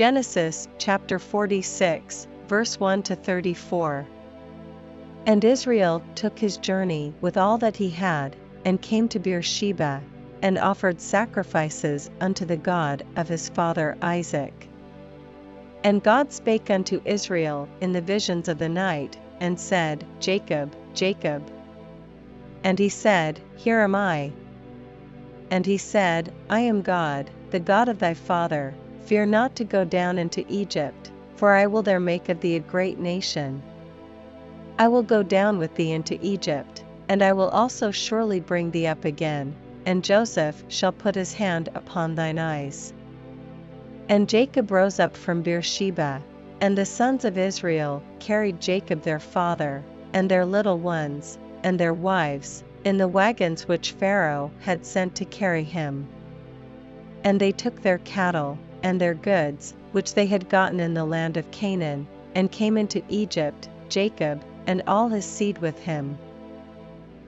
Genesis chapter 46, verse 1 to 34. And Israel took his journey with all that he had, and came to Beersheba, and offered sacrifices unto the God of his father Isaac. And God spake unto Israel in the visions of the night, and said, Jacob, Jacob. And he said, Here am I. And he said, I am God, the God of thy father Fear not to go down into Egypt, for I will there make of thee a great nation. I will go down with thee into Egypt, and I will also surely bring thee up again, and Joseph shall put his hand upon thine eyes. And Jacob rose up from Beersheba, and the sons of Israel carried Jacob their father, and their little ones, and their wives, in the wagons which Pharaoh had sent to carry him. And they took their cattle, and their goods, which they had gotten in the land of Canaan, and came into Egypt, Jacob, and all his seed with him.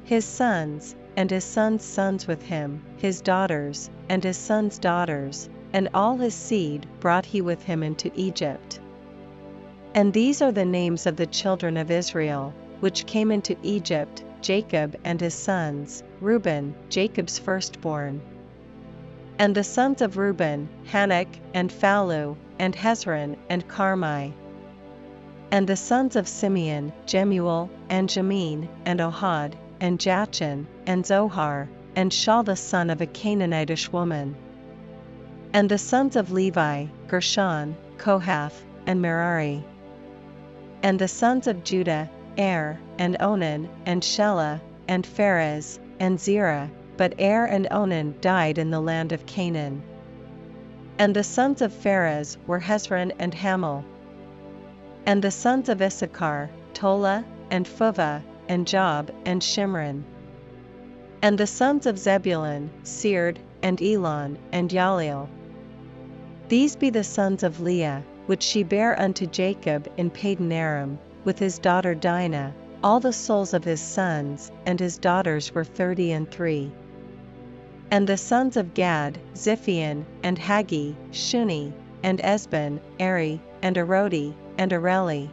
His sons, and his sons' sons with him, his daughters, and his sons' daughters, and all his seed brought he with him into Egypt. And these are the names of the children of Israel, which came into Egypt, Jacob and his sons, Reuben, Jacob's firstborn. And the sons of Reuben, Hanoch, and Phallu, and Hezron, and Carmi. And the sons of Simeon, Jemuel, and Jamin, and Ohad, and Jachin, and Zohar, and Shaul the son of a Canaanitish woman. And the sons of Levi, Gershon, Kohath, and Merari. And the sons of Judah, Er, and Onan, and Shelah, and Pharez, and Zerah, but Er and Onan died in the land of Canaan. And the sons of Pharez were Hezron and Hamul. And the sons of Issachar, Tola, and Phuvah, and Job, and Shimron. And the sons of Zebulun, Sered, and Elon, and Jahleel. These be the sons of Leah, which she bare unto Jacob in Padan Aram, with his daughter Dinah, all the souls of his sons and his daughters were thirty and three. And the sons of Gad, Ziphion, and Haggi, Shuni, and Ezbon, Eri, and Arodi, and Areli.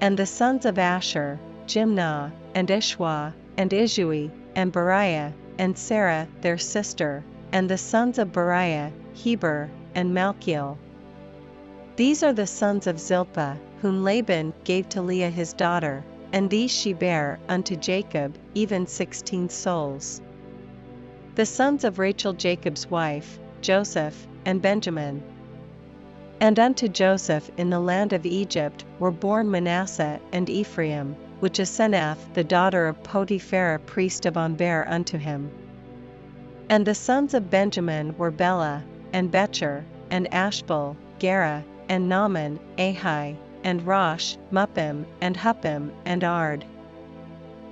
And the sons of Asher, Jimnah, and Ishuah, and Isui, and Beriah, and Serah their sister, and the sons of Beriah, Heber, and Malchiel. These are the sons of Zilpah, whom Laban gave to Leah his daughter, and these she bare unto Jacob, even sixteen souls. The sons of Rachel Jacob's wife, Joseph, and Benjamin. And unto Joseph in the land of Egypt were born Manasseh and Ephraim, which is Asenath the daughter of Potipherah priest of On unto him. And the sons of Benjamin were Belah, and Becher, and Ashbel, Gera, and Naaman, Ehi, and Rosh, Muppim, and Huppim, and Ard.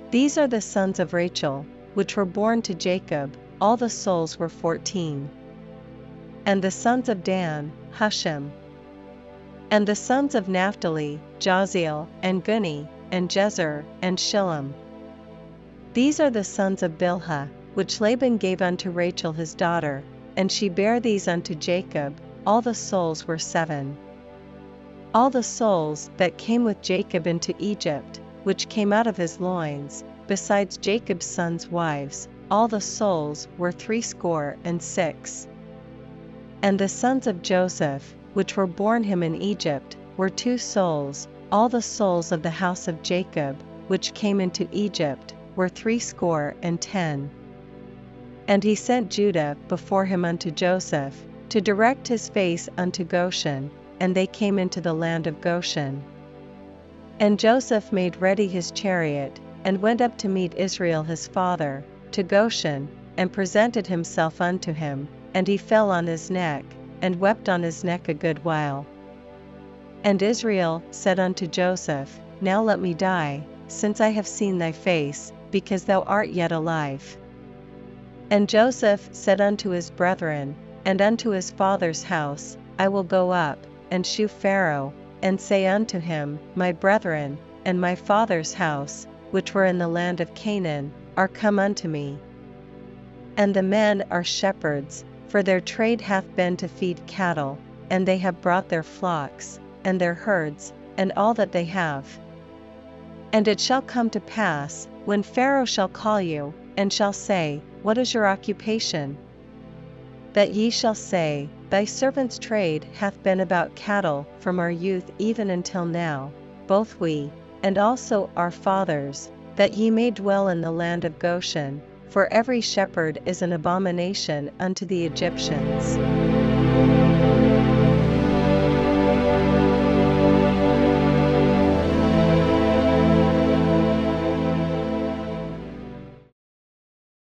These are the sons of Rachel, which were born to Jacob, all the souls were fourteen. And the sons of Dan, Hushim. And the sons of Naphtali, Jahzeel, and Guni, and Jezer, and Shillem. These are the sons of Bilhah, which Laban gave unto Rachel his daughter, and she bare these unto Jacob, all the souls were seven. All the souls that came with Jacob into Egypt, which came out of his loins, besides Jacob's sons' wives, all the souls were threescore and six. And the sons of Joseph, which were born him in Egypt, were two souls, all the souls of the house of Jacob, which came into Egypt, were threescore and ten. And he sent Judah before him unto Joseph, to direct his face unto Goshen, and they came into the land of Goshen. And Joseph made ready his chariot, and went up to meet Israel his father, to Goshen, and presented himself unto him, and he fell on his neck, and wept on his neck a good while. And Israel said unto Joseph, Now let me die, since I have seen thy face, because thou art yet alive. And Joseph said unto his brethren, and unto his father's house, I will go up, and shew Pharaoh, and say unto him, My brethren, and my father's house, which were in the land of Canaan, are come unto me. And the men are shepherds, for their trade hath been to feed cattle, and they have brought their flocks, and their herds, and all that they have. And it shall come to pass, when Pharaoh shall call you, and shall say, What is your occupation? That ye shall say, Thy servant's trade hath been about cattle from our youth even until now, both we, and also our fathers, that ye may dwell in the land of Goshen, for every shepherd is an abomination unto the Egyptians.